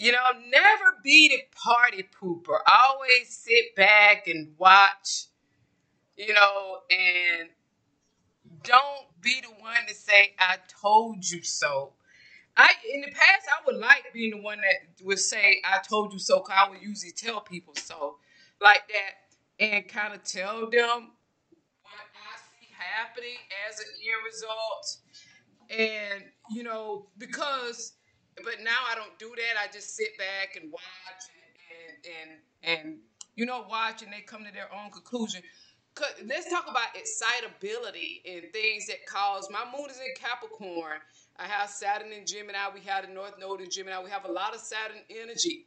You know, never be the party pooper. Always sit back and watch, you know, and don't be the one to say, I told you so. I in the past I would like being the one that would say, I told you so, cause I would usually tell people so like that and kind of tell them what I see happening as an end result. And, you know, because but now I don't do that. I just sit back and watch and and and, you know watch and they come to their own conclusion. Let's talk about excitability and things that cause. My moon is in Capricorn. I have Saturn in Gemini. We have the North Node in Gemini. We have a lot of Saturn energy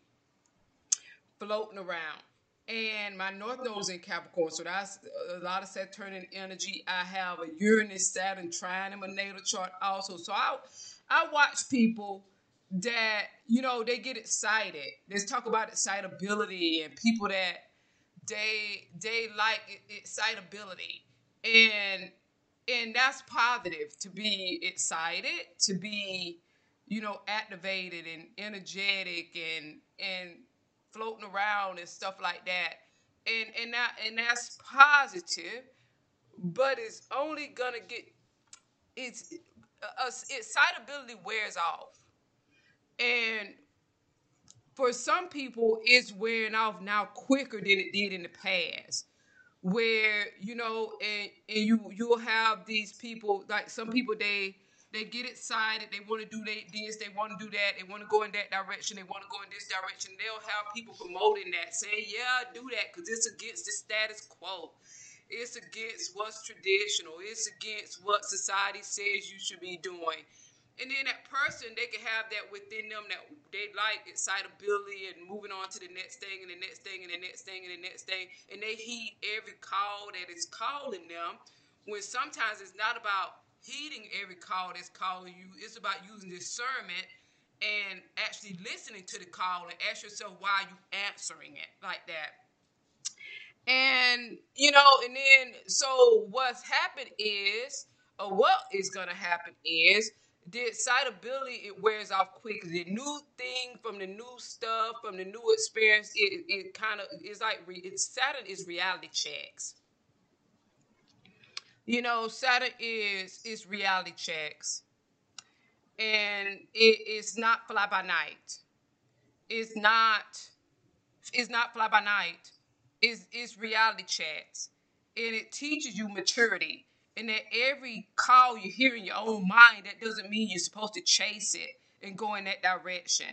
floating around. And my North Node is in Capricorn, so that's a lot of Saturnian energy. I have a Uranus Saturn trine in my natal chart also. So I I watch people that you know they get excited. Let's talk about excitability and people that they they like excitability. And and that's positive to be excited to be you know activated and energetic and and floating around and stuff like that. And and that and that's positive but it's only gonna get it's uh, excitability wears off and for some people, it's wearing off now quicker than it did in the past. Where you know, and, and you you'll have these people like some people they they get excited, they want to do they, this, they want to do that, they want to go in that direction, they want to go in this direction. They'll have people promoting that, saying, "Yeah, do that because it's against the status quo." It's against what's traditional. It's against what society says you should be doing and then that person they can have that within them that they like excitability and moving on to the next thing and the next thing and the next thing and the next thing. And they heed every call that is calling them when sometimes it's not about heeding every call that's calling you. It's about using discernment and actually listening to the call and ask yourself why you answering it like that. And you know and then so what's happened is or what is going to happen is the excitability it wears off quick. The new thing from the new stuff, from the new experience, it, it kind of is like it's Saturn is reality checks. You know, Saturn is is reality checks, and it, it's not fly by night. It's not. It's not fly by night. It's it's reality checks, and it teaches you maturity and that every call you hear in your own mind, that doesn't mean you're supposed to chase it and go in that direction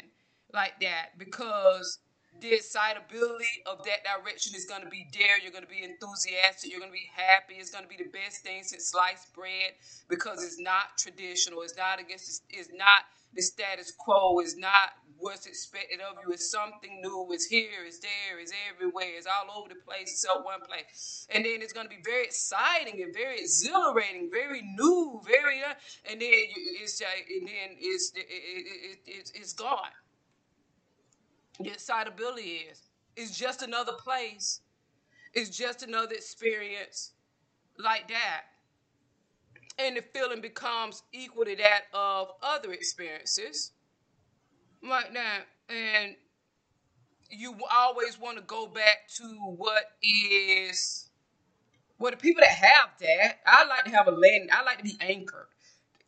like that because the excitability of that direction is going to be there. You're going to be enthusiastic. You're going to be happy. It's going to be the best thing since sliced bread because it's not traditional. It's not against. It's not the status quo. is not what's expected of you. It's something new. It's here. It's there. It's everywhere. It's all over the place. It's all one place. And then it's going to be very exciting and very exhilarating, very new, very. Uh, and then it's uh, and then it's it, it, it, it's gone. The excitability is. It's just another place. It's just another experience like that. And the feeling becomes equal to that of other experiences. Like that. And you always want to go back to what is well the people that have that i like to have a landing i like to be anchored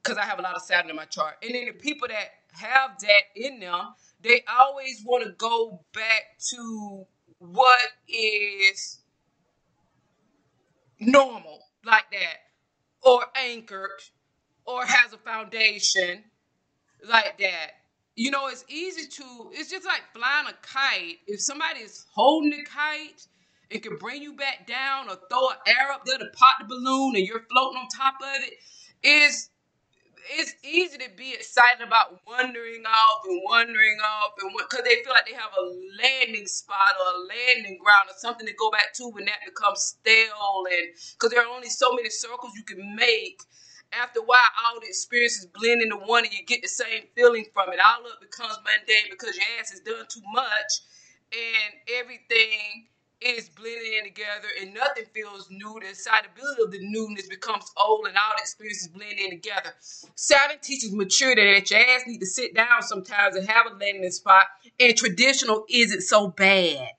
because i have a lot of saturn in my chart. And then the people that have that in them they always want to go back to what is normal like that anchored or has a foundation like that. You know it's easy to it's just like flying a kite. If somebody is holding the kite it can bring you back down or throw an air up there to pop the balloon and you're floating on top of it. Is easy to be excited about wandering off and wandering off and because they feel like they have a landing spot or a landing ground or something to go back to when that becomes stale and because there are only so many circles you can make. After a while all the experiences blend into one and you get the same feeling from it. All of it becomes mundane because your ass has done too much and everything is blending in together and nothing feels new. The excitability of the newness becomes old and all the experiences blend in together. Saturn teaches maturity that your ass need to sit down sometimes and have a landing spot, and traditional isn't so bad.